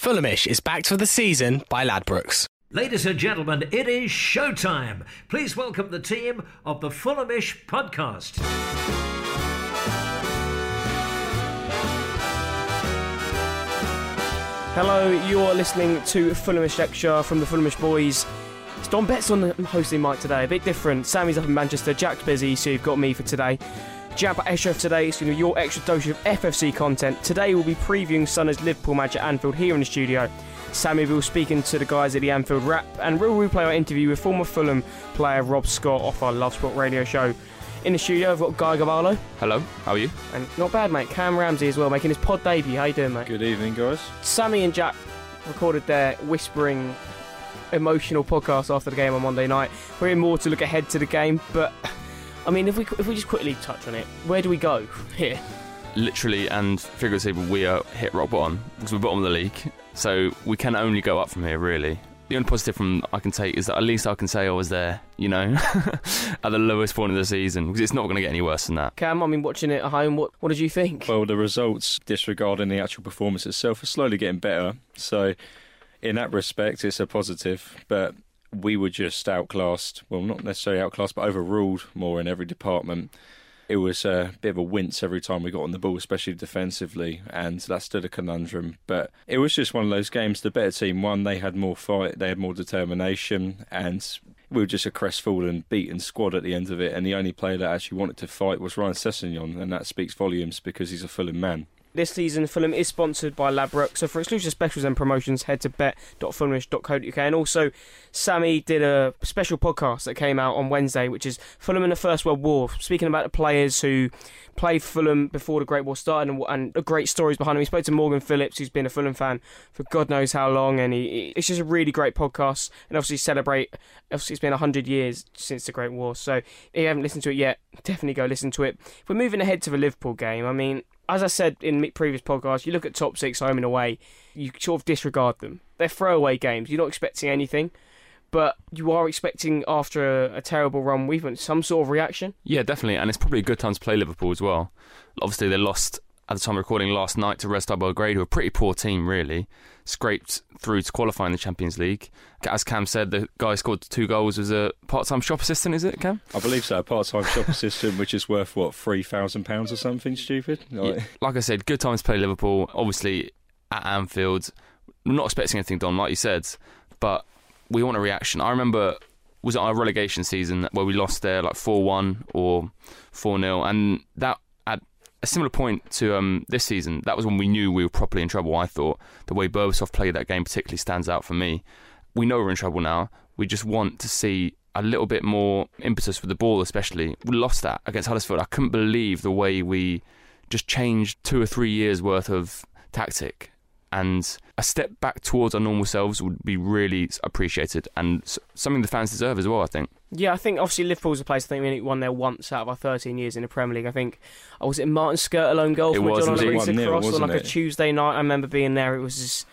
Fulhamish is backed for the season by Ladbrokes. Ladies and gentlemen, it is showtime. Please welcome the team of the Fulhamish podcast. Hello, you're listening to Fulhamish Lecture from the Fulhamish Boys. It's Dom Betts on the hosting mic today, a bit different. Sammy's up in Manchester, Jack's busy, so you've got me for today. Jab Extra today is going to be your extra dose of FFC content. Today we'll be previewing Sunder's Liverpool match at Anfield here in the studio. Sammy will be speaking to the guys at the Anfield Wrap, and we'll replay our interview with former Fulham player Rob Scott off our Love Sport radio show. In the studio, I've got Guy Gavarlo. Hello, how are you? And not bad, mate. Cam Ramsey as well, making his pod debut. How you doing, mate? Good evening, guys. Sammy and Jack recorded their whispering, emotional podcast after the game on Monday night. We're in more to look ahead to the game, but I mean, if we if we just quickly touch on it, where do we go here? Literally and figuratively, we are hit rock bottom because we're bottom of the league. So we can only go up from here, really. The only positive from I can take is that at least I can say I was there, you know, at the lowest point of the season because it's not going to get any worse than that. Cam, I mean, watching it at home, what what did you think? Well, the results, disregarding the actual performance itself, are slowly getting better. So, in that respect, it's a positive. But we were just outclassed. Well, not necessarily outclassed, but overruled more in every department. It was a bit of a wince every time we got on the ball, especially defensively, and that stood a conundrum. But it was just one of those games. The better team won. They had more fight, they had more determination, and we were just a crestfallen, beaten squad at the end of it. And the only player that actually wanted to fight was Ryan Sessegnon, and that speaks volumes because he's a Fulham man. This season, Fulham is sponsored by Ladbrokes. So for exclusive specials and promotions, head to bet.fulhamish.co.uk. And also, Sammy did a special podcast that came out on Wednesday, which is Fulham in the First World War, speaking about the players who played Fulham before the Great War started and, and the great stories behind them. He spoke to Morgan Phillips, who's been a Fulham fan for God knows how long, and he, it's just a really great podcast. And obviously, celebrate. Obviously, it's been hundred years since the Great War, so if you haven't listened to it yet, definitely go listen to it. If we're moving ahead to the Liverpool game, I mean, as I said in previous podcasts, you look at top six home and away, you sort of disregard them. They're throwaway games. You're not expecting anything, but you are expecting after a, a terrible run, we've got some sort of reaction. Yeah, definitely, and it's probably a good time to play Liverpool as well. Obviously, they lost at the time of recording last night to Red Star Belgrade, who are a pretty poor team, really. Scraped through to qualify in the Champions League. As Cam said, the guy scored two goals as a part-time shop assistant. Is it Cam? I believe so. A part-time shop assistant, which is worth what three thousand pounds or something stupid. Like... Yeah. like I said, good time to play Liverpool. Obviously at Anfield, I'm not expecting anything done, like you said, but we want a reaction. I remember was it our relegation season where we lost there like four one or four 0 and that a similar point to um, this season. That was when we knew we were properly in trouble. I thought the way Berbatov played that game particularly stands out for me. We know we're in trouble now. We just want to see a little bit more impetus with the ball, especially. We lost that against Huddersfield. I couldn't believe the way we just changed two or three years worth of tactic and a step back towards our normal selves would be really appreciated and something the fans deserve as well, I think. Yeah, I think obviously Liverpool's a place I think we only won there once out of our 13 years in the Premier League. I think, oh, was it Martin Skrtel own goal it from was, John Oliver Cross on like it? a Tuesday night? I remember being there. It was just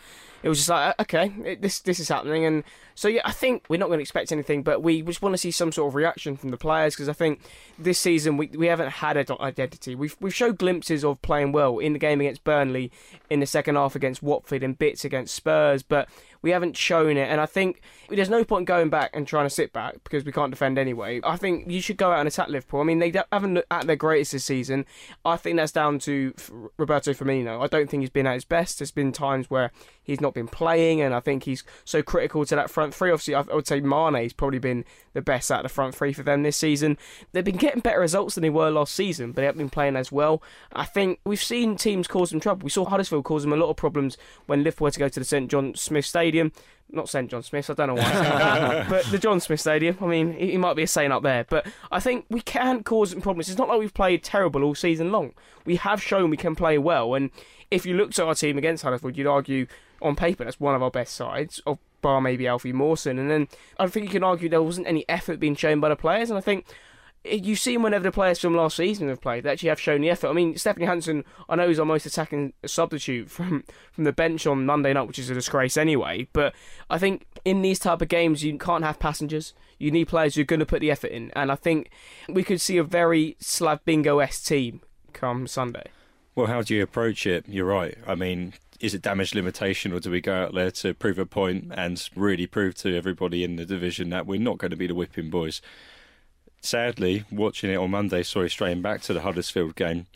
it was just like okay, it, this this is happening, and so yeah, I think we're not going to expect anything, but we just want to see some sort of reaction from the players because I think this season we we haven't had an identity. We've we've showed glimpses of playing well in the game against Burnley, in the second half against Watford, and bits against Spurs, but we haven't shown it, and I think there's no point going back and trying to sit back because we can't defend anyway. I think you should go out and attack Liverpool. I mean, they haven't looked at their greatest this season. I think that's down to Roberto Firmino. I don't think he's been at his best. There's been times where he's not been playing, and I think he's so critical to that front three. Obviously, I would say Mane's probably been the best out of the front three for them this season. They've been getting better results than they were last season, but they haven't been playing as well. I think we've seen teams cause them trouble. We saw Huddersfield cause them a lot of problems when Liverpool had to go to the St John Smith Stadium not St John Smith's, I don't know why, but the John Smith Stadium. I mean, he, he might be a saint up there, but I think we can cause some problems. It's not like we've played terrible all season long. We have shown we can play well, and if you looked at our team against Huddersfield, you'd argue on paper that's one of our best sides, of bar maybe Alfie Mawson, and then I think you can argue there wasn't any effort being shown by the players, and I think you've seen whenever the players from last season have played, they actually have shown the effort. I mean, Stefan Johansson, I know he's our most attacking substitute from from the bench on Monday night, which is a disgrace anyway. But I think in these type of games, you can't have passengers. You need players who are going to put the effort in, and I think we could see a very Slav Bingo s team come Sunday. Well, how do you approach it? You're right. I mean, is it damage limitation, or do we go out there to prove a point and really prove to everybody in the division that we're not going to be the whipping boys? Sadly, watching it on Monday, sorry, straying back to the Huddersfield game,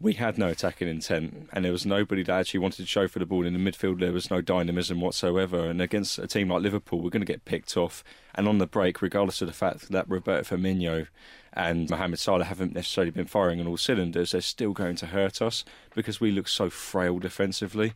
we had no attacking intent, and there was nobody that actually wanted to show for the ball in the midfield. There was no dynamism whatsoever, and against a team like Liverpool, we're going to get picked off. And on the break, regardless of the fact that Roberto Firmino and Mohamed Salah haven't necessarily been firing on all cylinders, they're still going to hurt us because we look so frail defensively.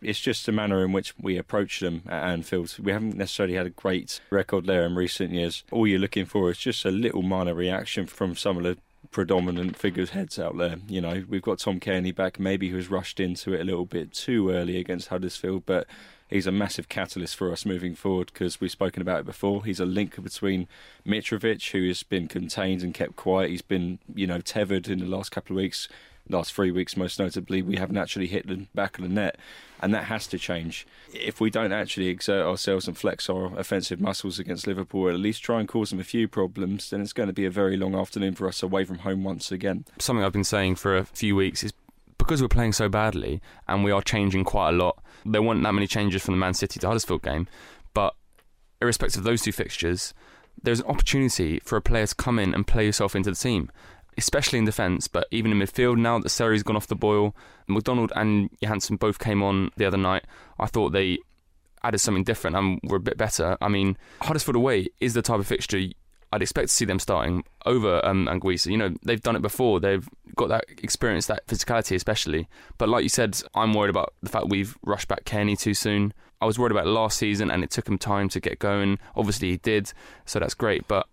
It's just the manner in which we approach them at Anfield. We haven't necessarily had a great record there in recent years. All you're looking for is just a little minor reaction from some of the predominant figures heads out there. You know, we've got Tom Cairney back, maybe who's rushed into it a little bit too early against Huddersfield, but he's a massive catalyst for us moving forward because we've spoken about it before. He's a link between Mitrovic, who has been contained and kept quiet. He's been, you know, tethered in the last couple of weeks. Last three weeks, most notably, we haven't actually hit the back of the net, and that has to change. If we don't actually exert ourselves and flex our offensive muscles against Liverpool, or at least try and cause them a few problems, then it's going to be a very long afternoon for us away from home once again. Something I've been saying for a few weeks is because we're playing so badly and we are changing quite a lot. There weren't that many changes from the Man City to Huddersfield game, but irrespective of those two fixtures, there's an opportunity for a player to come in and play yourself into the team, especially in defence, but even in midfield. Now that Seri's gone off the boil, McDonald and Johansson both came on the other night. I thought they added something different and were a bit better. I mean, Huddersfield away is the type of fixture I'd expect to see them starting over um, Anguissa. You know, they've done it before. They've got that experience, that physicality, especially. But like you said, I'm worried about the fact we've rushed back Cairney too soon. I was worried about last season, and it took him time to get going. Obviously, he did, so that's great. But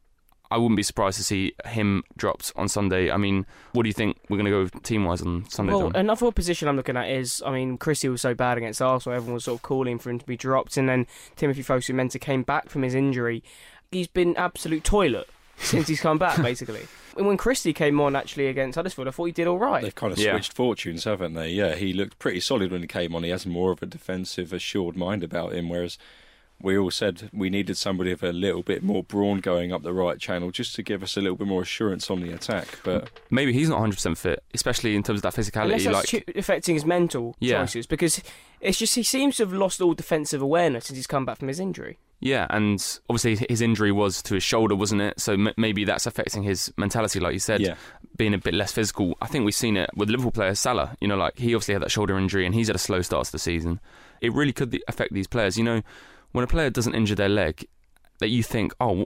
I wouldn't be surprised to see him dropped on Sunday. I mean, what do you think we're going to go team wise on Sunday? Well, Dom? another position I'm looking at is, I mean, Christie was so bad against Arsenal, everyone was sort of calling for him to be dropped, and then Timothy Fosu-Mensah came back from his injury. He's been absolute toilet since he's come back, basically. And when Christie came on actually against Huddersfield, I thought he did all right. They've kind of Yeah. switched fortunes, haven't they? Yeah, he looked pretty solid when he came on. He has more of a defensive, assured mind about him, whereas we all said we needed somebody with a little bit more brawn going up the right channel just to give us a little bit more assurance on the attack. But Maybe he's not 100% fit, especially in terms of that physicality. That's like, chu- affecting his mental Yeah. choices, because it's just he seems to have lost all defensive awareness since he's come back from his injury. Yeah, and obviously his injury was to his shoulder, wasn't it? So m- maybe that's affecting his mentality, like you said, Yeah. being a bit less physical. I think we've seen it with Liverpool player Salah. You know, like he obviously had that shoulder injury and he's had a slow start to the season. It really could affect these players. You know, when a player doesn't injure their leg, that you think, oh,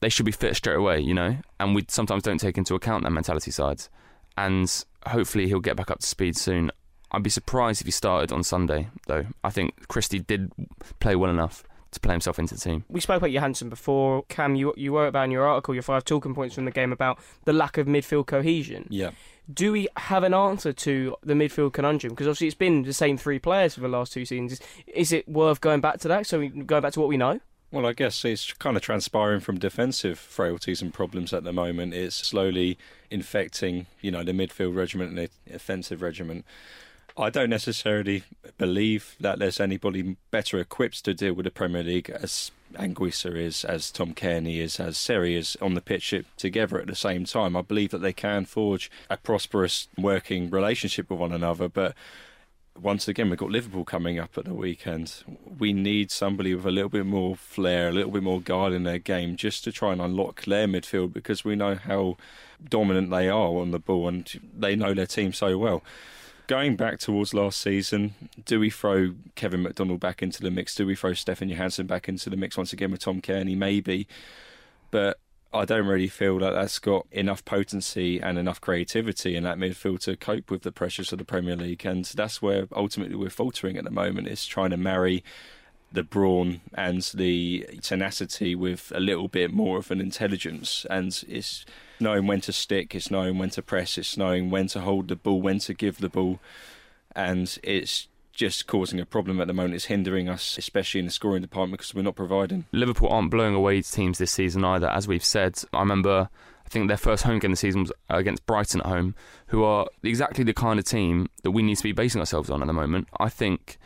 they should be fit straight away. You know, and we sometimes don't take into account that mentality sides. And hopefully he'll get back up to speed soon. I'd be surprised if he started on Sunday, though. I think Christie did play well enough to play himself into the team. We spoke about Johansson before. Cam, you you wrote about in your article your five talking points from the game about the lack of midfield cohesion. yeah, Do we have an answer to the midfield conundrum? Because obviously it's been the same three players for the last two seasons. Is it worth going back to that? So we going back to what we know. Well, I guess it's kind of transpiring from defensive frailties and problems at the moment. It's slowly infecting, you know, the midfield regiment and the offensive regiment. I don't necessarily believe that there's anybody better equipped to deal with the Premier League as Anguissa is, as Tom Cairney is, as Seri is on the pitch together at the same time. I believe that they can forge a prosperous working relationship with one another, but once again, we've got Liverpool coming up at the weekend. We need somebody with a little bit more flair, a little bit more guard in their game, just to try and unlock their midfield because we know how dominant they are on the ball and they know their team so well. Going back towards last season, do we throw Kevin McDonald back into the mix? Do we throw Stefan Johansson back into the mix once again with Tom Cairney? Maybe. But I don't really feel that that's got enough potency and enough creativity in that midfield to cope with the pressures of the Premier League. And that's where ultimately we're faltering at the moment, is trying to marry the brawn and the tenacity with a little bit more of an intelligence. And it's knowing when to stick, it's knowing when to press, it's knowing when to hold the ball, when to give the ball. And it's just causing a problem at the moment. It's hindering us, especially in the scoring department, because we're not providing. Liverpool aren't blowing away teams this season either, as we've said. I remember, I think their first home game this season was uh, against Brighton at home, who are exactly the kind of team that we need to be basing ourselves on at the moment. I think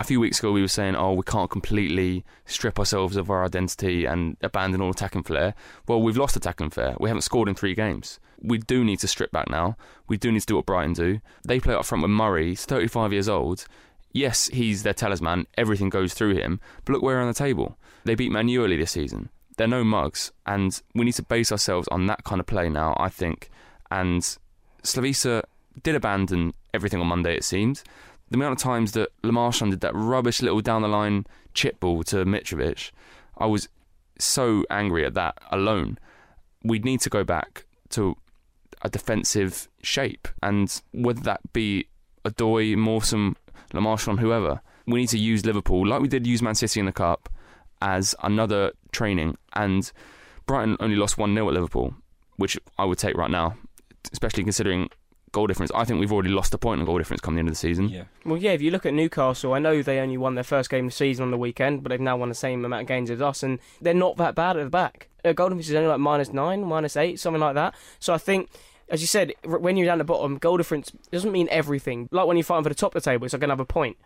a few weeks ago we were saying, oh, we can't completely strip ourselves of our identity and abandon all attacking flair. Well, we've lost attacking flair. We haven't scored in three games. We do need to strip back now. We do need to do what Brighton do. They play up front with Murray. He's 35 years old. Yes, he's their talisman. Everything goes through him. But look where on the table. They beat Man U early this season. They're no mugs, and we need to base ourselves on that kind of play now. I think, and Slavisa did abandon everything on Monday. It seemed the amount of times that Le Marchand did that rubbish little down the line chip ball to Mitrovic, I was so angry at that alone. We'd need to go back to a defensive shape, and whether that be Odoi, Mawson, Le Marchand, whoever, we need to use Liverpool like we did use Man City in the Cup as another training. And Brighton only lost 1 0 at Liverpool, which I would take right now, especially considering goal difference. I think we've already lost a point on goal difference coming into the season. Yeah. Well, yeah, if you look at Newcastle, I know they only won their first game of the season on the weekend, but they've now won the same amount of games as us, and they're not that bad at the back. Uh, goal difference is only like minus nine, minus eight, something like that. So I think. As you said, when you're down the bottom, goal difference doesn't mean everything. Like when you're fighting for the top of the table, it's like another point.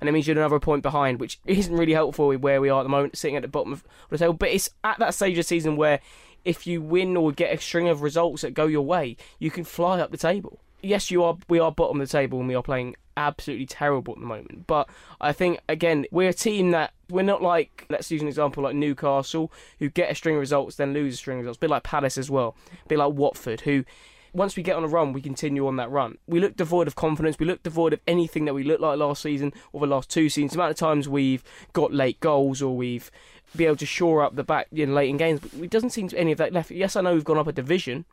And it means you're another point behind, which isn't really helpful with where we are at the moment, sitting at the bottom of the table. But it's at that stage of the season where if you win or get a string of results that go your way, you can fly up the table. Yes, you are. We are bottom of the table and we are playing absolutely terrible at the moment. But I think again, we're a team that we're not like let's use an example like Newcastle, who get a string of results then lose a string of results. Bit like Palace as well. Bit like Watford, who once we get on a run, we continue on that run. We look devoid of confidence. We look devoid of anything that we looked like last season or the last two seasons. The amount of times we've got late goals or we've be able to shore up the back in late in games, but it doesn't seem to be any of that left. Yes, I know we've gone up a division,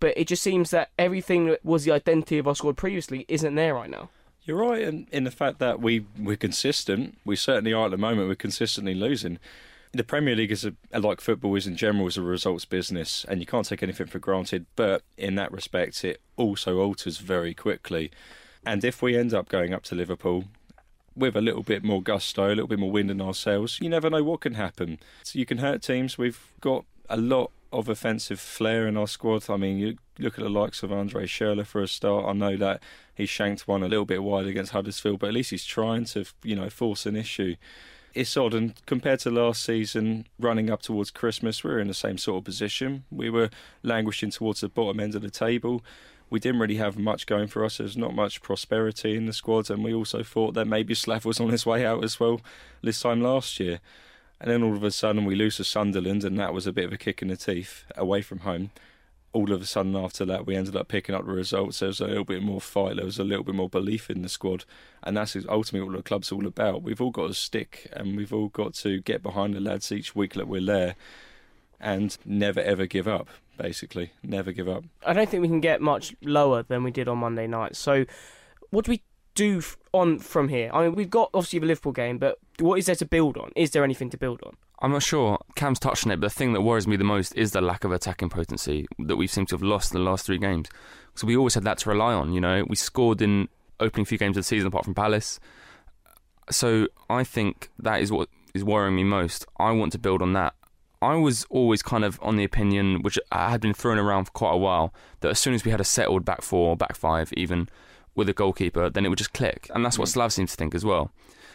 but it just seems that everything that was the identity of our squad previously isn't there right now. You're right in, in the fact that we, we're consistent. We certainly are at the moment. We're consistently losing. The Premier League is a, like football is in general is a results business, and you can't take anything for granted. But in that respect, it also alters very quickly. And if we end up going up to Liverpool with a little bit more gusto, a little bit more wind in our sails, you never know what can happen. So you can hurt teams. We've got a lot of offensive flair in our squad. I mean, you look at the likes of Andre Schürrle for a start. I know that he shanked one a little bit wide against Huddersfield, but at least he's trying to, you know, force an issue. It's odd, and compared to last season, running up towards Christmas, we were in the same sort of position. We were languishing towards the bottom end of the table. We didn't really have much going for us. There's not much prosperity in the squad, and we also thought that maybe Slav was on his way out as well this time last year. And then all of a sudden, we lose to Sunderland, and that was a bit of a kick in the teeth away from home. All of a sudden, after that, we ended up picking up the results. There was a little bit more fight. There was a little bit more belief in the squad, and that's ultimately what the club's all about. We've all got to stick, and we've all got to get behind the lads each week that we're there, and never ever give up. Basically, never give up. I don't think we can get much lower than we did on Monday night. So, what do we do on from here? I mean, we've got obviously the Liverpool game, but what is there to build on? Is there anything to build on? I'm not sure. Cam's touched on it, but the thing that worries me the most is the lack of attacking potency that we seem to have lost in the last three games. So we always had that to rely on. You know, we scored in opening few games of the season apart from Palace. So I think that is what is worrying me most. I want to build on that. I was always kind of on the opinion, which I had been thrown around for quite a while, that as soon as we had a settled back four, back five, even with a goalkeeper, then it would just click. And that's what mm. Slav seems to think as well.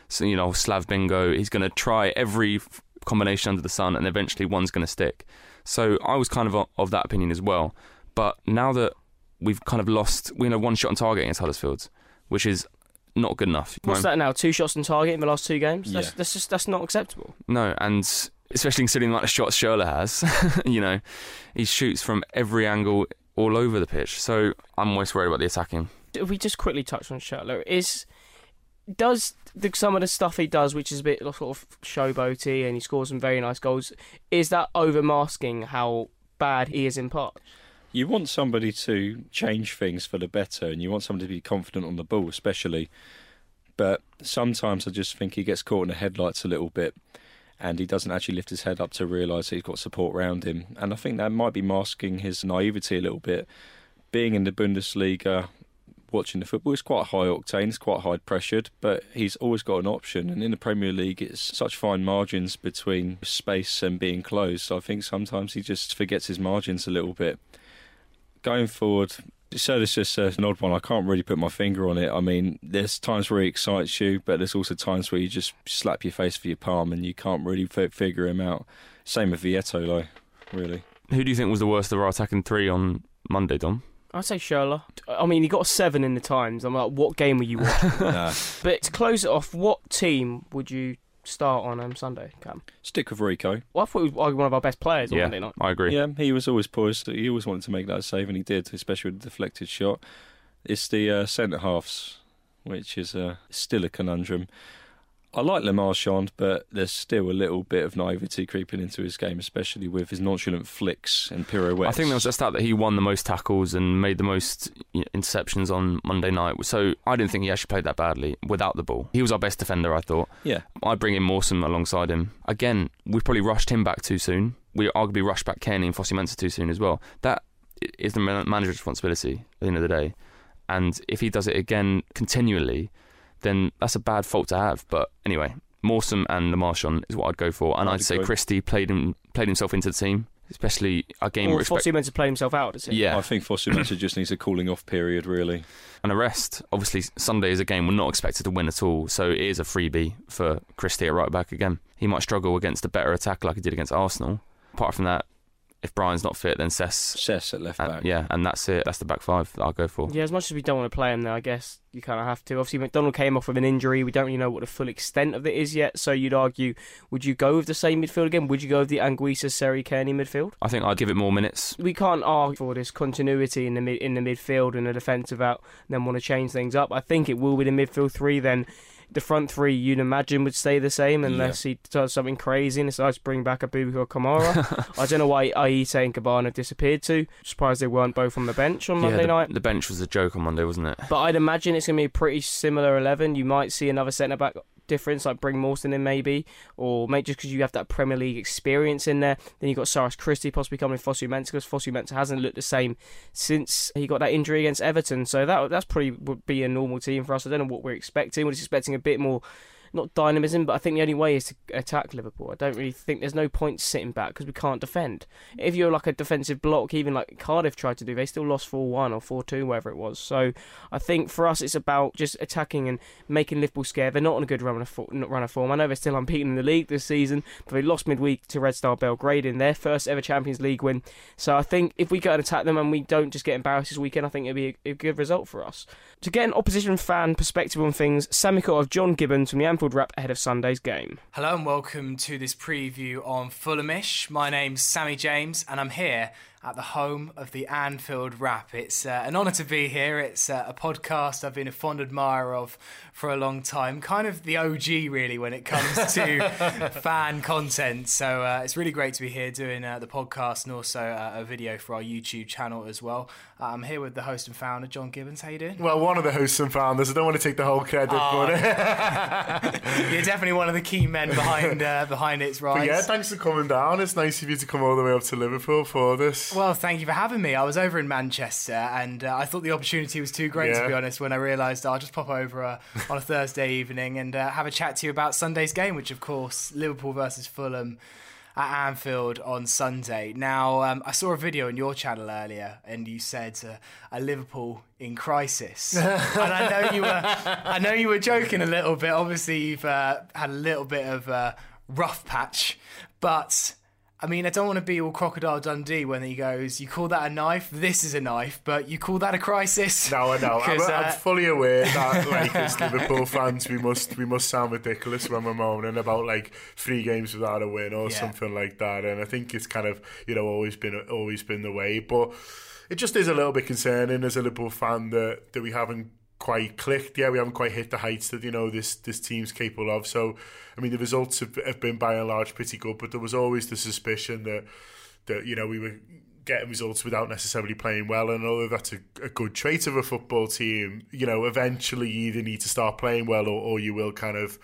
So, you know, Slav bingo, he's going to try every f- combination under the sun and eventually one's going to stick. So I was kind of o- of that opinion as well. But now that we've kind of lost, we had one shot on target against Huddersfield, which is not good enough. What's that now? Two shots on target in the last two games? That's, Yeah. that's just that's not acceptable. No, and especially considering the shots Schürrle has, you know, he shoots from every angle all over the pitch. So I'm always worried about the attacking. If we just quickly touch on Schürrle, is does the, some of the stuff he does, which is a bit sort of showboaty, and he scores some very nice goals, is that overmasking how bad he is in part? You want somebody to change things for the better, and you want somebody to be confident on the ball, especially. But sometimes I just think he gets caught in the headlights a little bit, and he doesn't actually lift his head up to realise he's got support around him. And I think that might be masking his naivety a little bit. Being in the Bundesliga, watching the football is quite high octane, it's quite high pressured, but he's always got an option. And in the Premier League, it's such fine margins between space and being closed. So I think sometimes he just forgets his margins a little bit. Going forward, So it's just uh, an odd one. I can't really put my finger on it. I mean, there's times where he excites you, but there's also times where you just slap your face for your palm and you can't really f- figure him out. Same with Vietto, though, really. Who do you think was the worst of our attacking three on Monday, Dom? I'd say Schürrle. I mean, he got a seven in the Times. I'm like, what game were you watching? nah, but to close it off, what team would you start on um, Sunday, Cam? stick with Rico. Well, I thought he was one of our best players on yeah, Monday night. I agree. Yeah, he was always poised. He always wanted to make that save, and he did, especially with the deflected shot. It's the uh, centre halves, which is uh, still a conundrum. I like Le Marchand, but there's still a little bit of naivety creeping into his game, especially with his nonchalant flicks and pirouettes. I think there was a stat that he won the most tackles and made the most you know, interceptions on Monday night. So I didn't think he actually played that badly without the ball. He was our best defender, I thought. Yeah, I'd bring in Mawson alongside him. Again, we probably rushed him back too soon. We arguably rushed back Cairney and Fosu-Mensah too soon as well. That is the manager's responsibility at the end of the day. And if he does it again continually, then that's a bad fault to have. But anyway, Mawson and Le Marchand is what I'd go for. And I'd I'd, say agree. Christie played him played himself into the team, especially a game Or we're expect- meant to play himself out, does he? Yeah, I think Fosu-Mensah just needs a cooling off period, really. and a rest. Obviously, Sunday is a game we're not expected to win at all, so it is a freebie for Christie at right back again. He might struggle against a better attack like he did against Arsenal. Apart from that, if Bryan's not fit, then Cess. Cess at left And, back. yeah, and that's it. That's the back five that I'll go for. Yeah, as much as we don't want to play him there, I guess you kind of have to. Obviously, McDonald came off with an injury. We don't really know what the full extent of it is yet. So you'd argue, would you go with the same midfield again? Would you go with the Anguissa, Seri, Cairney midfield? I think I'd give it more minutes. We can't argue for this continuity in the mid, in the midfield and the defensive out, and then want to change things up. I think it will be the midfield three. Then the front three, you'd imagine, would stay the same unless he does something crazy and decides to bring back a or Kamara. I don't know why Ayite and Kamara disappeared to. Surprised they weren't both on the bench on Monday yeah, the, night. the bench was a joke on Monday, wasn't it? But I'd imagine it's going to be a pretty similar 11. You might see another centre back difference, like bring Mawson in maybe, or maybe just because you have that Premier League experience in there. Then you've got Cyrus Christie possibly coming Fosu Mensah because Fosu Mensah hasn't looked the same since he got that injury against Everton. So that that's probably would be a normal team for us. I don't know what we're expecting. We're just expecting a bit more. Not dynamism, but I think the only way is to attack Liverpool. I don't really think there's no point sitting back because we can't defend. If you're like a defensive block, even like Cardiff tried to do, they still lost 4 1 or 4 2, wherever it was. So I think for us, it's about just attacking and making Liverpool scared. They're not on a good run of, fo- not run of form. I know they're still unbeaten in the league this season, but they lost midweek to Red Star Belgrade in their first ever Champions League win. So I think if we go and attack them and we don't just get embarrassed this weekend, I think it'll be a, a good result for us. To get an opposition fan perspective on things, Sammy of John Gibbons from the Anfield Wrap ahead of Sunday's game. Hello and welcome to this preview on Fulhamish. My name's Sammy James and I'm here at the home of the Anfield Wrap. It's uh, an honour to be here. It's uh, a podcast I've been a fond admirer of for a long time, kind of the OG really when it comes to fan content. So uh, it's really great to be here doing uh, the podcast and also uh, a video for our YouTube channel as well. Uh, I'm here with the host and founder John Gibbons. How you doing? Well, one of the hosts and founders. I don't want to take the whole credit, Oh, but, You're definitely one of the key men behind uh, behind its rise. but yeah, thanks for coming down. It's nice of you to come all the way up to Liverpool for this. Well, thank you for having me. I was over in Manchester and uh, I thought the opportunity was too great, to be honest, when I realised I'll just pop over uh, on a Thursday evening and uh, have a chat to you about Sunday's game, which, of course, Liverpool versus Fulham at Anfield on Sunday. Now, um, I saw a video on your channel earlier and you said uh, a Liverpool in crisis. and I know you were I know you were joking a little bit. Obviously, you've uh, had a little bit of a rough patch, but I mean, I don't want to be all crocodile Dundee when he goes, "You call that a knife? This is a knife, but you call that a crisis." No, I know. I'm, 'Cause, I'm uh, fully aware that, like, as Liverpool fans, we must we must sound ridiculous when we're moaning about like three games without a win or Yeah. something like that. And I think it's kind of you know always been always been the way, but it just is a little bit concerning as a Liverpool fan that that we haven't quite clicked. Yeah, we haven't quite hit the heights that you know this this team's capable of. So, I mean, the results have, have been by and large pretty good, but there was always the suspicion that that you know we were getting results without necessarily playing well. And although that's a, a good trait of a football team, you know, eventually you either need to start playing well or, or you will kind of,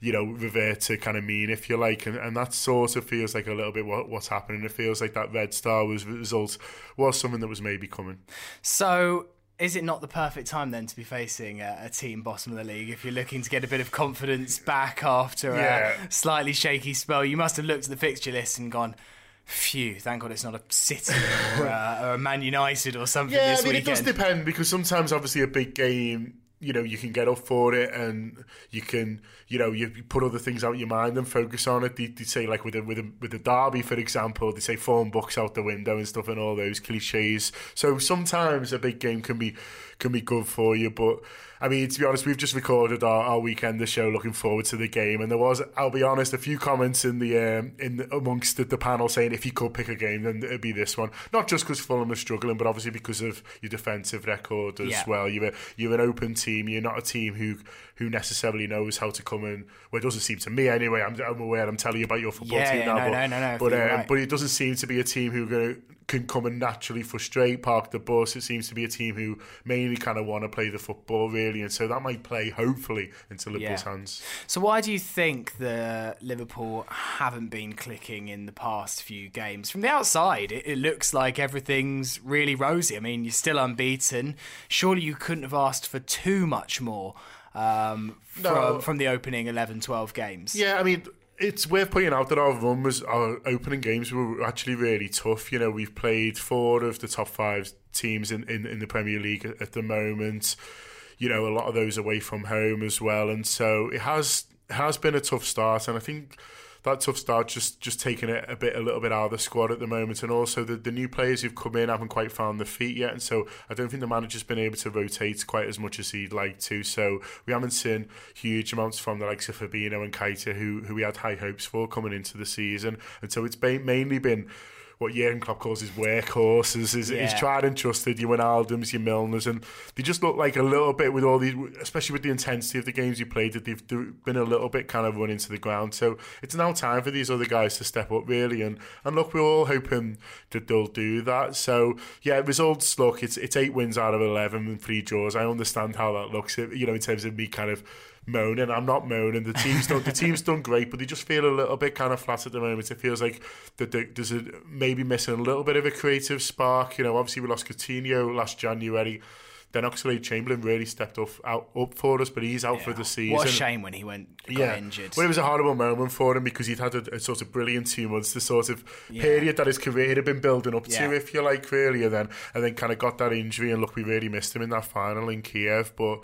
you know, revert to kind of mean, if you like. And, and that sort of feels like a little bit what, what's happening. It feels like that Red Star was result was something that was maybe coming. So, is it not the perfect time then to be facing a, a team bottom of the league if you're looking to get a bit of confidence back after Yeah. a slightly shaky spell? You must have looked at the fixture list and gone, Phew, thank God it's not a City or, uh, or a Man United or something Yeah, this I mean, weekend. it does depend because sometimes, obviously, a big game, you know, you can get up for it and you can, you know, you put other things out of your mind and focus on it. They, they say, like with a, with a, with the derby, for example, they say form books out the window and stuff and all those cliches. So sometimes a big game can be can be good for you, but I mean, to be honest, we've just recorded our, our The show, looking forward to the game, and there was, I'll be honest, a few comments in the um, in the, amongst the, the panel saying if you could pick a game, then it'd be this one. Not just because Fulham are struggling, but obviously because of your defensive record as Yeah. well. You're a, you're an open team. You're not a team who who necessarily knows how to come in. Well, it doesn't seem to me anyway. I'm, I'm aware. I'm telling you about your football Yeah, team yeah, now, no, but no, no, no, but um, right. but it doesn't seem to be a team who gonna, can come and naturally frustrate, park the bus. It seems to be a team who mainly kind of want to play the football, really, and so that might play hopefully into Liverpool's Yeah. hands. So why do you think the Liverpool haven't been clicking in the past few games? From the outside, it, it looks like everything's really rosy. I mean, you're still unbeaten. Surely you couldn't have asked for too much more um, from, No. from the opening 11, 12 games. Yeah, I mean, it's worth pointing out that our run was our opening games were actually really tough. You know, we've played four of the top five teams in, in, in the Premier League at the moment. You know, a lot of those away from home as well, and so it has has been a tough start. And I think that tough start just just taking it a bit a little bit out of the squad at the moment, and also the, the new players who've come in haven't quite found their feet yet, and so I don't think the manager's been able to rotate quite as much as he'd like to. So we haven't seen huge amounts from the likes of Fabinho and Keita, who who we had high hopes for coming into the season, and so it's ba- mainly been. What Jurgen Klopp calls his workhorses, his, his Yeah. tried and trusted, your Wijnaldums, your Milners, and they just look like a little bit with all these, especially with the intensity of the games you played, that they've been a little bit kind of run into the ground. So it's now time for these other guys to step up, really. And and look, we're all hoping that they'll do that. So yeah, results. Look, it's it's eight wins out of eleven and three draws. I understand how that looks. You know, in terms of me kind of moaning. I'm not moaning. The team's done the team's done great, but they just feel a little bit kind of flat at the moment. It feels like that there- there's a, maybe missing a little bit of a creative spark. You know, obviously we lost Coutinho last January. Then Oxlade Chamberlain really stepped up out up for us, but he's out for the season. What a shame when he went got injured. Well, it was a horrible moment for him because he'd had a, a sort of brilliant two months, the sort of period that his career had been building up Yeah. to, if you like, really, and then and then kind of got that injury. And look, we really missed him in that final in Kiev, but.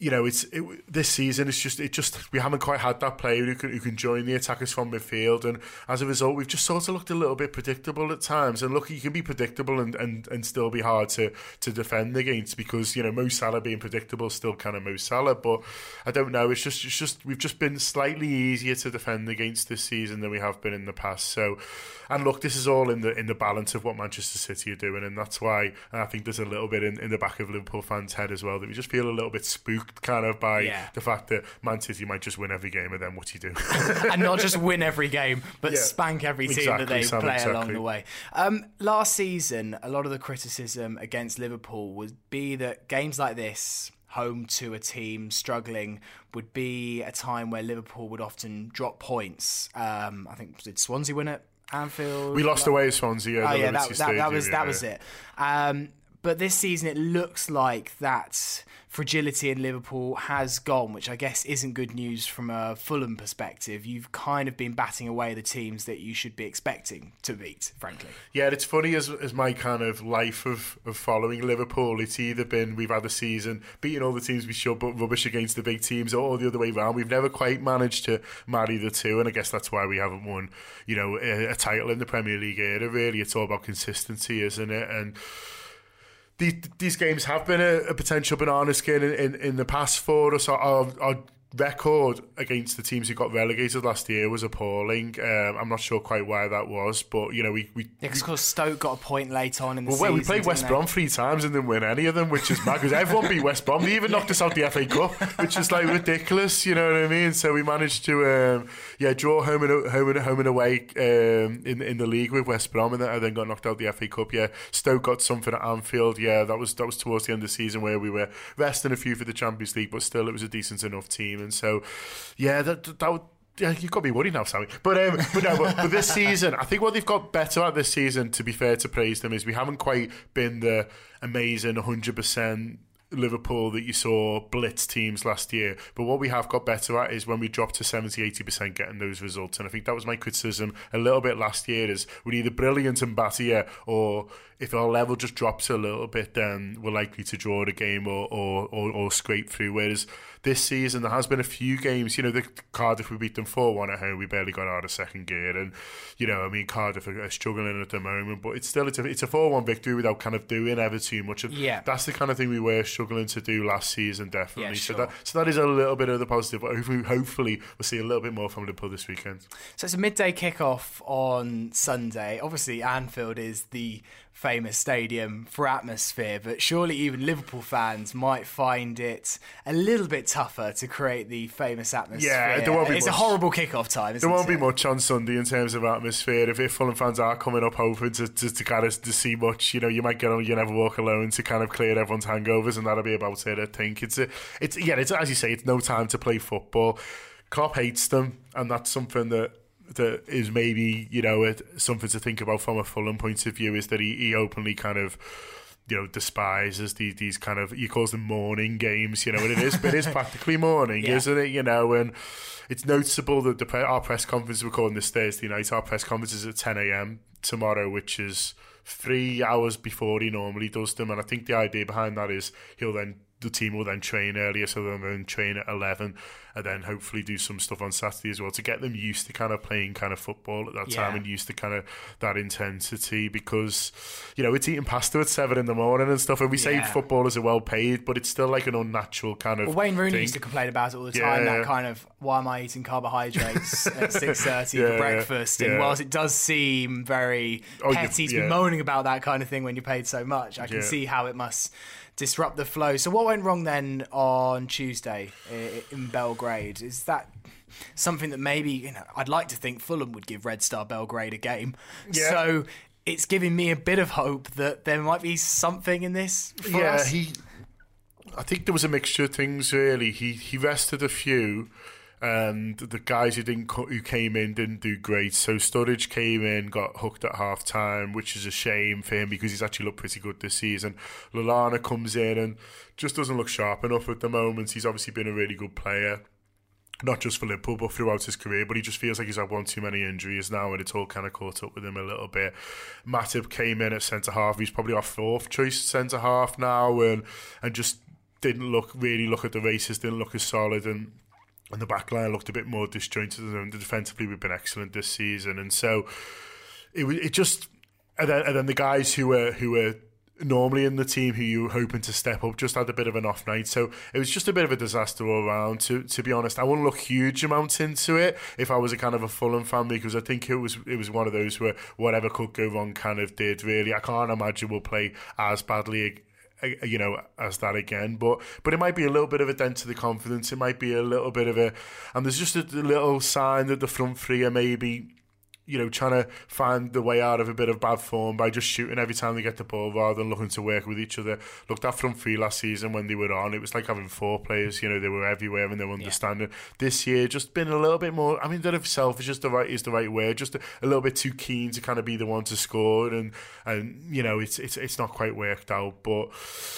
You know, it's it, this season. It's just, it just we haven't quite had that player who can who can join the attackers from midfield, and as a result, we've just sort of looked a little bit predictable at times. And look, you can be predictable and, and, and still be hard to, to defend against because you know Mo Salah being predictable is still kind of Mo Salah, but I don't know. It's just it's just we've just been slightly easier to defend against this season than we have been in the past. So, and look, this is all in the in the balance of what Manchester City are doing, and that's why I think there's a little bit in, in the back of Liverpool fans' head as well that we just feel a little bit spooked, kind of by Yeah. the fact that Man City might just win every game, and then what do you do? and not just win every game, but Yeah. spank every team Exactly, that they Sam, play along the way. Um, last season, a lot of the criticism against Liverpool would be that games like this, home to a team struggling, would be a time where Liverpool would often drop points. Um, I think did Swansea win it? Anfield? we lost away at Swansea. Oh the yeah, that, that, that was that yeah. was it. Um, but this season, it looks like that fragility in Liverpool has gone, which I guess isn't good news from a Fulham perspective. You've kind of been batting away the teams that you should be expecting to beat, frankly. Yeah, it's funny as as my kind of life of, of following Liverpool. It's either been we've had a season beating all the teams we should, but rubbish against the big teams, or the other way around. We've never quite managed to marry the two, and I guess that's why we haven't won, you know, a, a title in the Premier League era. Really, it's all about consistency, isn't it? And these, these games have been a, a potential banana skin in, in, in the past for us. Our, our, our record against the teams who got relegated last year was appalling. Um, I'm not sure quite why that was, but you know we we. Yeah, because Stoke got a point late on in the well, season. we played West? Brom three times and didn't win any of them, which is mad because everyone beat West Brom. They even knocked us out the FA Cup, which is like ridiculous. You know what I mean? So we managed to, um, yeah, draw home and home and home and away um, in in the league with West Brom, and then, and then got knocked out the FA Cup. Yeah, Stoke got something at Anfield. Yeah, that was that was towards the end of the season where we were resting a few for the Champions League, but still it was a decent enough team, and so yeah, that that. would, yeah, you've got to be worried now, Sammy. But um, but no, but, but this season, I think what they've got better at this season, to be fair to praise them, is we haven't quite been the amazing 100% Liverpool that you saw blitz teams last year. But what we have got better at is when we drop to 70, 80% getting those results. And I think that was my criticism a little bit last year is we're either brilliant and batter or if our level just drops a little bit, then we're likely to draw the game or, or, or, or scrape through. Whereas this season, there has been a few games, you know, the Cardiff, we beat them 4 1 at home, we barely got out of second gear. And, you know, I mean, Cardiff are struggling at the moment, but it's still, it's a, it's a 4 1 victory without kind of doing ever too much. And yeah. That's the kind of thing we were struggling to do last season, definitely. Yeah, sure. So that so that is a little bit of the positive. Hopefully, hopefully we'll see a little bit more from Liverpool this weekend. So it's a midday kickoff on Sunday. Obviously, Anfield is the famous stadium for atmosphere, but surely even Liverpool fans might find it a little bit tougher to create the famous atmosphere. Yeah, there won't be it's much. a horrible kickoff time. There won't it? be much on Sunday in terms of atmosphere. If, if Fulham fans are coming up hoping to, to, to kind of to see much, you know, you might get on You Never Walk Alone to kind of clear everyone's hangovers, and that'll be about it. I think it's a, it's yeah, it's as you say, it's no time to play football. Klopp hates them, and that's something that that is maybe you know something to think about from a Fulham point of view. Is that he, he openly kind of you know despises these these kind of he calls them morning games you know and it is but it is practically morning Yeah. isn't it you know and it's noticeable that the our press conference we're recording this Thursday night our press conference is at 10 a.m tomorrow which is three hours before he normally does them and I think the idea behind that is he'll then the team will then train earlier so they'll then train at 11 and then hopefully do some stuff on Saturday as well to get them used to kind of playing kind of football at that time and used to kind of that intensity because you know it's eating pasta at seven in the morning and stuff and we say footballers are well paid but it's still like an unnatural kind of Well, Wayne Rooney thing. used to complain about it all the time. Yeah. That kind of why am I eating carbohydrates at six thirty Yeah, for breakfast? And whilst it does seem very Oh, petty to yeah. be moaning about that kind of thing when you're paid so much, I can Yeah. see how it must disrupt the flow. So what went wrong then on Tuesday in Belgrade? Is that something that maybe you know I'd like to think Fulham would give Red Star Belgrade a game. Yeah. So. It's giving me a bit of hope that there might be something in this for yeah, us. he. I think there was a mixture of things. Really, he he rested a few, and the guys who didn't who came in didn't do great. So Sturridge came in, got hooked at half time, which is a shame for him because he's actually looked pretty good this season. Lallana comes in and just doesn't look sharp enough at the moment. He's obviously been a really good player. Not just for Liverpool, but throughout his career. But he just feels like he's had one too many injuries now, and it's all kind of caught up with him a little bit. Matip came in at centre half. He's probably our fourth choice centre half now, and and just didn't look really look at the races, didn't look as solid, and and the back line looked a bit more disjointed. And defensively, we've been excellent this season, and so it it just and then, and then the guys who were who were normally in the team who you were hoping to step up just had a bit of an off night. So it was just a bit of a disaster all around to to be honest. I wouldn't look huge amounts into it if I was a kind of a Fulham fan because I think it was it was one of those where whatever could go wrong kind of did really. I can't imagine we'll play as badly you know, as that again. But but it might be a little bit of a dent to the confidence. It might be a little bit of a, and there's just a little sign that the front three are maybe, you know, trying to find the way out of a bit of bad form by just shooting every time they get the ball rather than looking to work with each other. Look, that front three last season when they were on, it was like having four players. You know, they were everywhere and they were understanding. This year, just been a little bit more. I mean, that of selfish is just the right is the right word. Just a, a little bit too keen to kind of be the one to score, and and you know, it's it's it's not quite worked out. But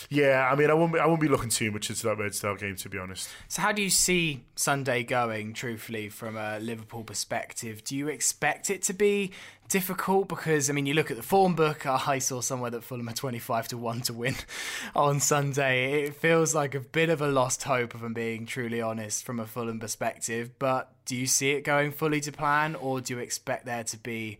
yeah, I mean, I won't be, I won't be looking too much into that Red Star game to be honest. So, how do you see Sunday going, truthfully, from a Liverpool perspective? Do you expect it to be difficult? Because, I mean, you look at the form book, I saw somewhere that Fulham are 25 to 1 to win on Sunday. It feels like a bit of a lost hope, if I'm being truly honest, from a Fulham perspective. But do you see it going fully to plan, or do you expect there to be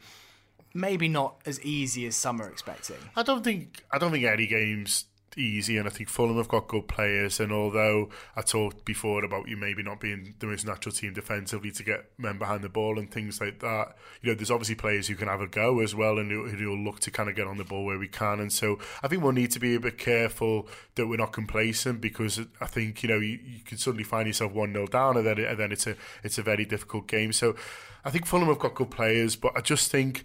maybe not as easy as some are expecting? I don't think I don't think any game's easy, and I think Fulham have got good players. And although I talked before about you maybe not being the most natural team defensively to get men behind the ball and things like that, you know, there's obviously players who can have a go as well, and who who will look to kind of get on the ball where we can. And so I think we'll need to be a bit careful that we're not complacent because I think you know you, you can suddenly find yourself one 0 down, and then it, and then it's a it's a very difficult game. So I think Fulham have got good players, but I just think.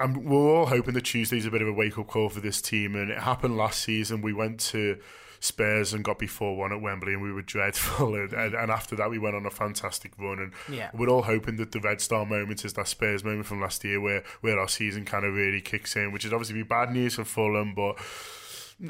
And we're all hoping that Tuesday's a bit of a wake up call for this team. And it happened last season. We went to Spurs and got before one at Wembley, and we were dreadful. And, and, and after that, we went on a fantastic run. And Yeah. we're all hoping that the Red Star moment is that Spurs moment from last year, where where our season kind of really kicks in, which is obviously be bad news for Fulham, but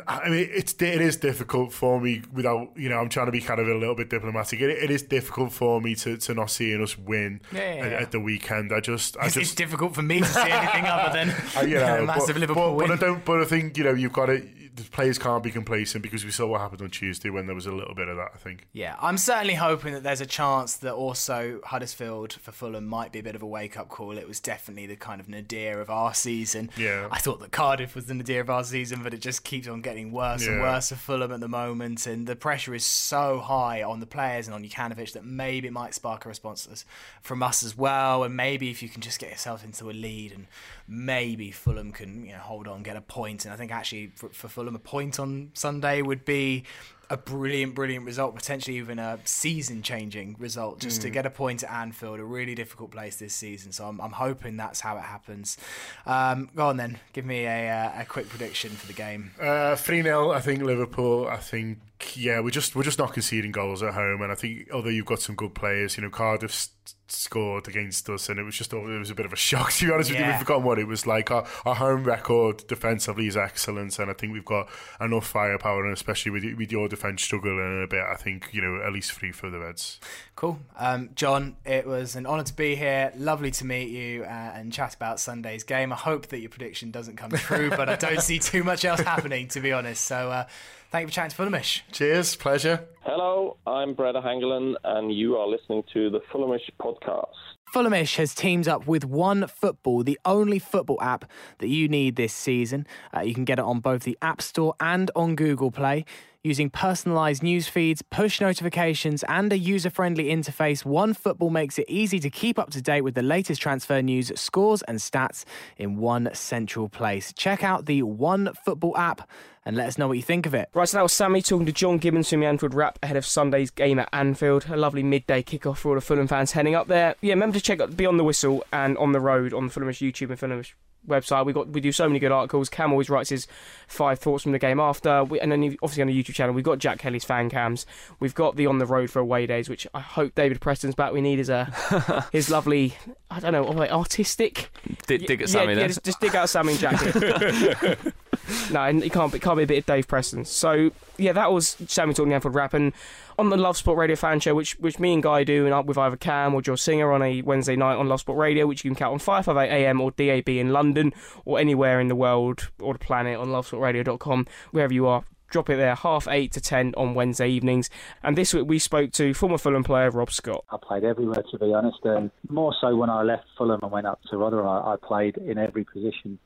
I mean, it's it is difficult for me without you know. I'm trying to be kind of a little bit diplomatic. It, it is difficult for me to, to not seeing us win Yeah, yeah, at, yeah. at the weekend. I just, I It's, just, it's difficult for me to see anything other than Uh, you know, a massive but, Liverpool but, win. but I don't. But I think you know you've got to. The players can't be complacent because we saw what happened on Tuesday when there was a little bit of that. I think. Yeah, I'm certainly hoping that there's a chance that also Huddersfield for Fulham might be a bit of a wake up call. It was definitely the kind of nadir of our season. Yeah. I thought that Cardiff was the nadir of our season, but it just keeps on getting worse and worse for Fulham at the moment. And the pressure is so high on the players and on Jokanovic that maybe it might spark a response from us as well. And maybe if you can just get yourself into a lead and maybe Fulham can you know hold on, get a point. And I think actually for, for Fulham, a point on Sunday would be a brilliant, brilliant result, potentially even a season-changing result, just to get a point at Anfield, a really difficult place this season. So I'm, I'm hoping that's how it happens. Um, go on then, give me a, uh, a quick prediction for the game. Uh, three 0 I think Liverpool. I think yeah, we're just we're just not conceding goals at home, and I think although you've got some good players, you know Cardiff s- scored against us, and it was just it was a bit of a shock to be honest with you. Yeah. We've forgotten what it was like. Our, our home record defensively is excellent, and I think we've got enough firepower, and especially with with your defence struggling a bit, I think you know at least three for the Reds. Cool. Um, John, it was an honour to be here. Lovely to meet you uh, and chat about Sunday's game. I hope that your prediction doesn't come true, but I don't see too much else happening, to be honest. So uh, thank you for chatting to Fulhamish. Cheers, pleasure. Hello, I'm Brede Hangeland, and you are listening to the Fulhamish podcast. Fulhamish has teamed up with One Football, the only football app that you need this season. Uh, you can get it on both the App Store and on Google Play. Using personalised news feeds, push notifications, and a user friendly interface, OneFootball makes it easy to keep up to date with the latest transfer news, scores, and stats in one central place. Check out the OneFootball app and let us know what you think of it. Right, so that was Sammy talking to John Gibbons from the Anfield Wrap ahead of Sunday's game at Anfield. A lovely midday kickoff for all the Fulham fans heading up there. Yeah, remember to check out Beyond the Whistle and On the Road on the Fulhamish YouTube and Fulhamish website. We got we do so many good articles. Cam always writes his five thoughts from the game after, we, and then obviously on the YouTube channel we've got Jack Kelly's fan cams. We've got the On the Road for away days, which I hope David Preston's back. We need his uh, his lovely, I don't know, artistic. Dig, dig at yeah, Sammy yeah, then. just, just dig out Sammy and Jack. no, and it can't be can't be a bit of Dave Preston. So yeah, that was Sammy talking Anfield Wrap, and on the Love Sport Radio fan show, which which me and Guy do, and up with either Cam or Joe Singer on a Wednesday night on Love Sport Radio, which you can count on 558 AM or DAB in London or anywhere in the world or the planet on lovesportradio.com, wherever you are. Drop it there, half eight to ten on Wednesday evenings. And this week we spoke to former Fulham player Rob Scott. I played everywhere, to be honest, and more so when I left Fulham and went up to Rotherham, I played in every position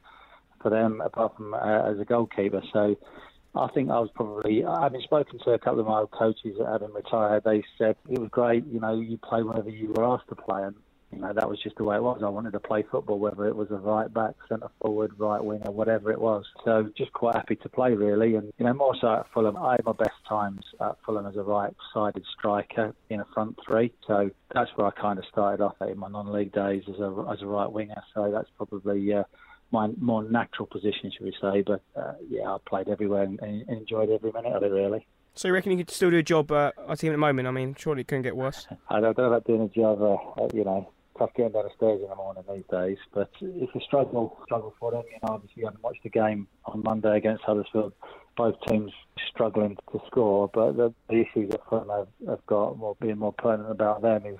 for them, apart from uh, as a goalkeeper. So I think I was probably, having spoken to a couple of my old coaches that haven't retired, they said it was great, you know, you play wherever you were asked to play. And, you know, that was just the way it was. I wanted to play football, whether it was a right back, centre forward, right winger, whatever it was. So just quite happy to play, really. And, you know, more so at Fulham, I had my best times at Fulham as a right-sided striker in a front three. So that's where I kind of started off in my non-league days as a, as a right winger. So that's probably uh, my more natural position, should we say. But uh, yeah, I played everywhere and, and enjoyed every minute of it, really. So you reckon you could still do a job uh, at team at the moment? I mean, surely it couldn't get worse. I don't know about doing a job, uh, you know, tough getting down the stairs in the morning these days, but it's a struggle, struggle for them. You know, obviously, you haven't watched the game on Monday against Huddersfield. Both teams struggling to score, but the, the issues that Fulham have, have got, well, being more pertinent about them is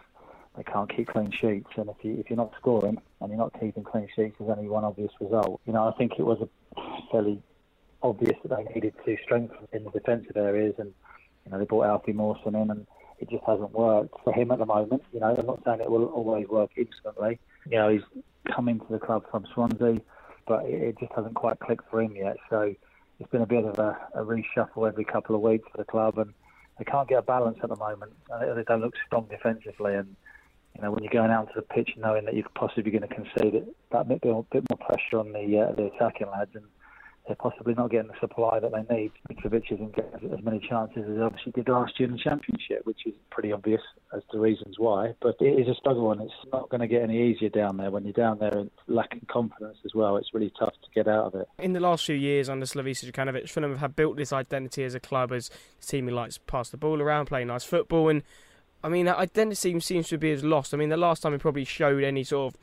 they can't keep clean sheets, and if you if you're not scoring and you're not keeping clean sheets, there's only one obvious result. You know, I think it was a fairly obvious that they needed to strengthen in the defensive areas, and you know they brought Alfie Mawson in, and it just hasn't worked for him at the moment. You know, I'm not saying it will always work instantly. You know, he's come into the club from Swansea, but it, just hasn't quite clicked for him yet. So it's been a bit of a, a reshuffle every couple of weeks for the club, and they can't get a balance at the moment. They don't look strong defensively, and you know, when you're going out to the pitch knowing that you're possibly going to concede it, that bit, bit more pressure on the uh, the attacking lads, and they're possibly not getting the supply that they need. Mitrovic isn't getting as many chances as obviously did last year in the Championship, which is pretty obvious as to reasons why. But it is a struggle, and it's not going to get any easier down there. When you're down there and lacking confidence as well, it's really tough to get out of it. In the last few years under Slavisa Jokanovic, Fulham have built this identity as a club as a team who likes to pass the ball around, play nice football, and I mean that identity seems to be as lost. I mean the last time he probably showed any sort of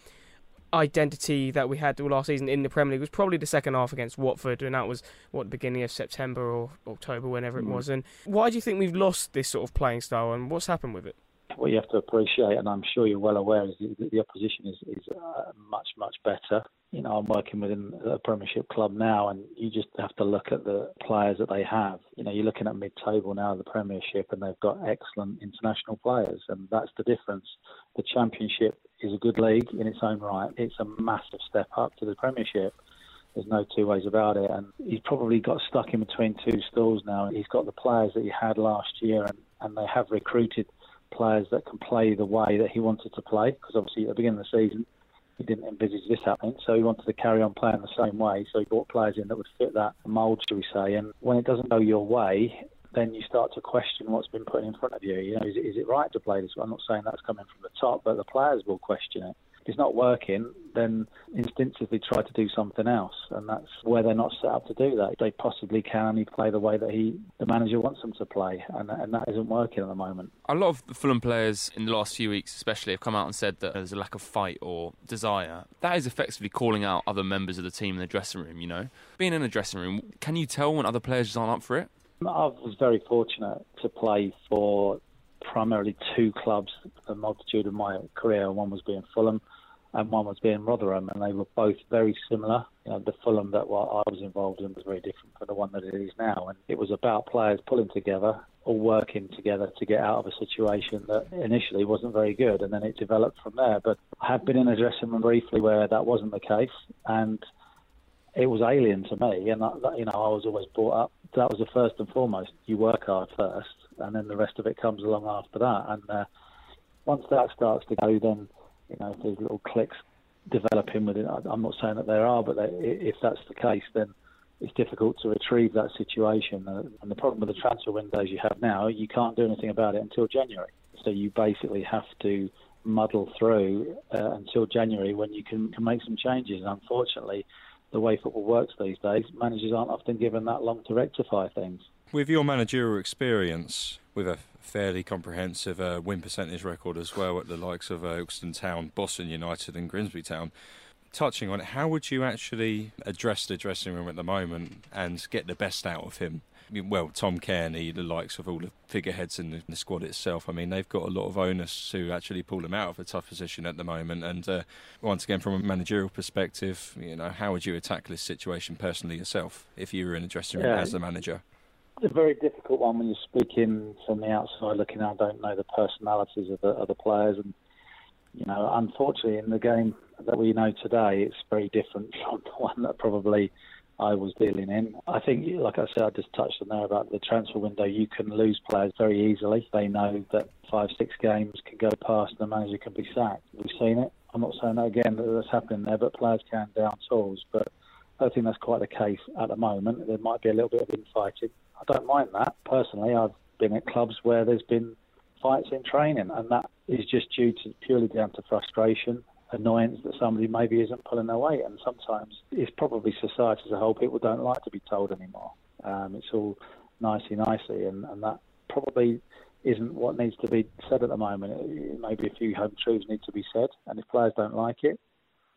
identity that we had all last season in the Premier League was probably the second half against Watford, and that was what the beginning of September or October, whenever it Mm. was. And why do you think we've lost this sort of playing style, and what's happened with it? What you have to appreciate, and I'm sure you're well aware, is that the opposition is, is uh, much, much better. You know, I'm working within a Premiership club now, and you just have to look at the players that they have. You know, you're looking at mid-table now, of the Premiership, and they've got excellent international players, and that's the difference. The Championship is a good league in its own right. It's a massive step up to the Premiership. There's no two ways about it. And he's probably got stuck in between two stools now. He's got the players that he had last year, and, and they have recruited players that can play the way that he wanted to play. Because obviously, at the beginning of the season, he didn't envisage this happening. So he wanted to carry on playing the same way. So he brought players in that would fit that mould, shall we say. And when it doesn't go your way, then you start to question what's been put in front of you. You know, is it, is it right to play this? I'm not saying that's coming from the top, but the players will question it. If it's not working, then instinctively try to do something else, and that's where they're not set up to do that. They possibly can only play the way that he, the manager, wants them to play, and, and that isn't working at the moment. A lot of the Fulham players in the last few weeks, especially, have come out and said that there's a lack of fight or desire. That is effectively calling out other members of the team in the dressing room. You know, being in a dressing room, can you tell when other players just aren't up for it? I was very fortunate to play for primarily two clubs the multitude of my career. One was being Fulham and one was being Rotherham, and they were both very similar. You know, the Fulham that I was involved in was very different from the one that it is now, and it was about players pulling together, all working together to get out of a situation that initially wasn't very good, and then it developed from there. But I have been in a dressing room briefly where that wasn't the case, and it was alien to me. And you know, I was always brought up. That was the first and foremost. You work hard first, and then the rest of it comes along after that. And uh, once that starts to go, then you know, there's little clicks developing within. I'm not saying that there are, but they, if that's the case, then it's difficult to retrieve that situation. Uh, and the problem with the transfer windows you have now, you can't do anything about it until January. So you basically have to muddle through uh, until January when you can, can make some changes. And unfortunately, the way football works these days, managers aren't often given that long to rectify things. With your managerial experience, with a fairly comprehensive uh, win percentage record as well at the likes of uh, Ilkeston Town, Boston United, and Grimsby Town, touching on it, how would you actually address the dressing room at the moment and get the best out of him? I mean, well, Tom Cairney, the likes of all the figureheads in the, in the, squad itself, I mean, they've got a lot of onus to actually pull them out of a tough position at the moment. And uh, once again, from a managerial perspective, you know, how would you attack this situation personally yourself if you were in a dressing room Yeah. as the manager? It's a very difficult one when you're speaking from the outside looking. I don't know the personalities of the, of the players, and you know, unfortunately, in the game that we know today, it's very different from the one that probably I was dealing in. I think, like I said, I just touched on there about the transfer window. You can lose players very easily. They know that five, six games can go past, and the manager can be sacked. We've seen it. I'm not saying that again that that's happening there, but players can down tools. But I don't think that's quite the case at the moment. There might be a little bit of infighting. I don't mind that personally. I've been at clubs where there's been fights in training, and that is just due to purely down to frustration, annoyance that somebody maybe isn't pulling their weight. And sometimes it's probably society as a whole. People don't like to be told anymore. Um, it's all nicey nicey, and, and that probably isn't what needs to be said at the moment. Maybe a few home truths need to be said, and if players don't like it,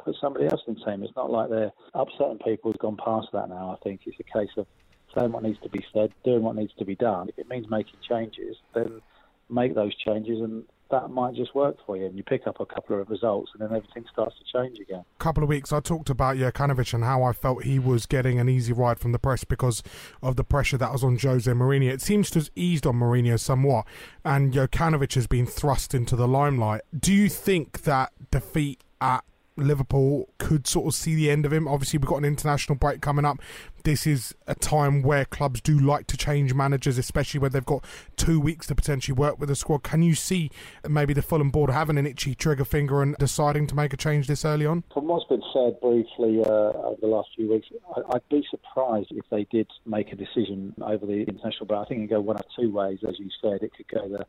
put somebody else in the team. It's not like they're upsetting people who've gone past that now. I think it's a case of saying what needs to be said, doing what needs to be done. If it means making changes, then make those changes, and that might just work for you. And you pick up a couple of results, and then everything starts to change again. A couple of weeks, I talked about Jokanovic and how I felt he was getting an easy ride from the press because of the pressure that was on Jose Mourinho. It seems to have eased on Mourinho somewhat, and Jokanovic has been thrust into the limelight. Do you think that defeat at Liverpool could sort of see the end of him? Obviously, we've got an international break coming up. This is a time where clubs do like to change managers, especially when they've got two weeks to potentially work with a squad. Can you see maybe the Fulham board having an itchy trigger finger and deciding to make a change this early on? From what's been said briefly uh, over the last few weeks, I, I'd be surprised if they did make a decision over the international break. I think it could go one of two ways, as you said. It could go the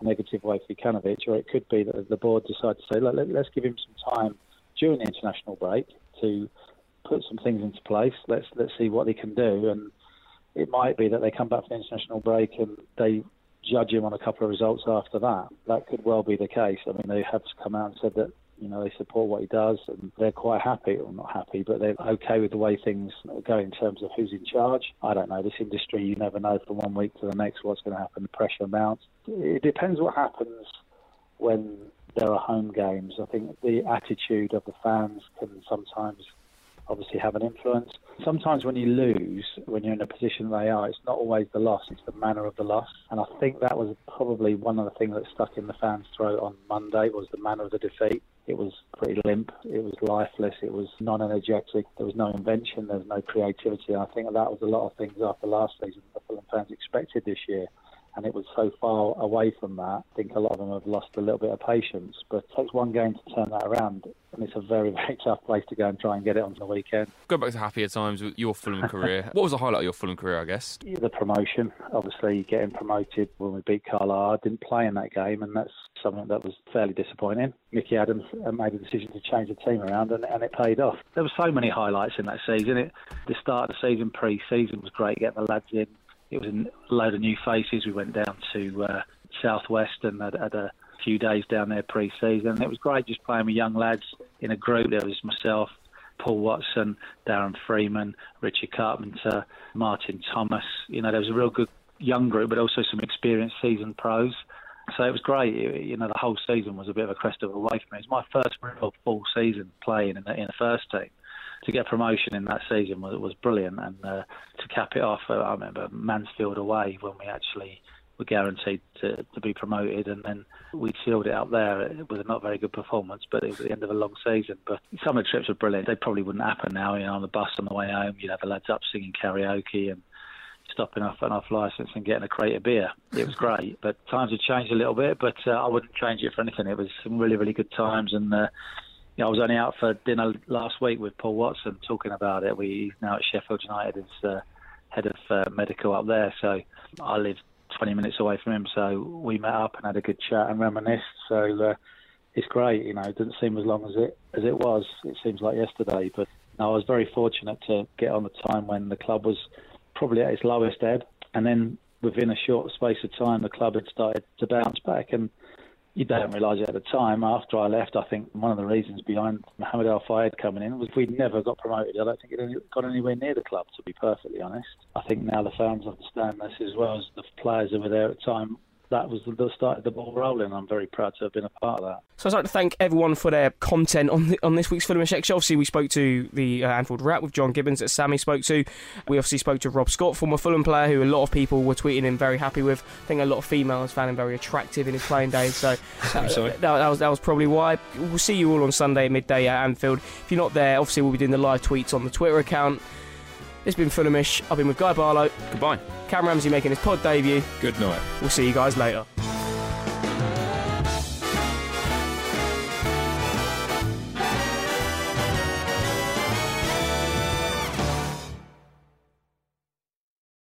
negative way for Jokanovic, or it could be that the board decide to say, Look, let, let's give him some time during the international break to put some things into place. Let's let's see what they can do, and it might be that they come back from the international break and they judge him on a couple of results after that. That could well be the case. I mean, they have come out and said that You know, they support what he does, and they're quite happy, or not happy, but they're okay with the way things go in terms of who's in charge. I don't know. This industry, you never know from one week to the next what's going to happen. The pressure mounts. It depends what happens when there are home games. I think the attitude of the fans can sometimes obviously have an influence. Sometimes when you lose, when you're in a position they are, it's not always the loss, it's the manner of the loss. And I think that was probably one of the things that stuck in the fans' throat on Monday was the manner of the defeat. It was pretty limp, it was lifeless, it was non-energetic, there was no invention, there was no creativity. I think that was a lot of things after last season that Fulham fans expected this year and it was so far away from that. I think a lot of them have lost a little bit of patience, but it takes one game to turn that around, and it's a very, very tough place to go and try and get it on the weekend. Go back to happier times with your Fulham career. what was the highlight of your Fulham career, I guess? The promotion, obviously getting promoted when we beat Carlisle. I didn't play in that game, and that's something that was fairly disappointing. Mickey Adams uh, made a decision to change the team around, and, and it paid off. There were so many highlights in that season. It, the start of the season, pre-season, was great, getting the lads in it was a load of new faces. We went down to uh, Southwest and had, had, a few days down there pre-season. It was great just playing with young lads in a group. There was myself, Paul Watson, Darren Freeman, Richard Carpenter, Martin Thomas. You know, there was a real good young group, but also some experienced seasoned pros. So it was great. You know, the whole season was a bit of a crest of a wave for me. It was my first real full season playing in the, in the first team to get promotion in that season was, was brilliant. And uh, to cap it off, uh, I remember Mansfield away when we actually were guaranteed to, to be promoted, and then we sealed it up there with a not very good performance, but it was the end of a long season. But some of the trips were brilliant. They probably wouldn't happen now. You know, on the bus on the way home, you'd have the lads up singing karaoke and stopping off and off license and getting a crate of beer. It was great, but times have changed a little bit. But uh, I wouldn't change it for anything. It was some really, really good times, and uh, you know, I was only out for dinner last week with Paul Watson talking about it. We now at Sheffield United as uh, head of uh, medical up there, so I live 20 minutes away from him. So we met up and had a good chat and reminisced. So uh, it's great. You know, it doesn't seem as long as it as it was. It seems like yesterday, but I was very fortunate to get on the time when the club was probably at its lowest ebb, and then within a short space of time, the club had started to bounce back and you don't realise it at the time. After I left, I think one of the reasons behind Mohamed Al Fayed coming in was we'd never got promoted, I don't think it got anywhere near the club, to be perfectly honest. I think now the fans understand this as well as the players who were there at the time that was the start of the ball rolling. I'm very proud to have been a part of that. So I'd like to thank everyone for their content on the, on this week's Fulham Section. Obviously, we spoke to the uh, Anfield Wrap with John Gibbons that Sammy spoke to. We obviously spoke to Rob Scott, former Fulham player, who a lot of people were tweeting him very happy with. I think a lot of females found him very attractive in his playing days. So I'm sorry. That, that, was that was probably why. We'll see you all on Sunday at midday at Anfield. If you're not there, obviously we'll be doing the live tweets on the Twitter account. It's been Fulhamish. I've been with Guy Barlow. Goodbye. Cam Ramsey making his pod debut. Good night. We'll see you guys later.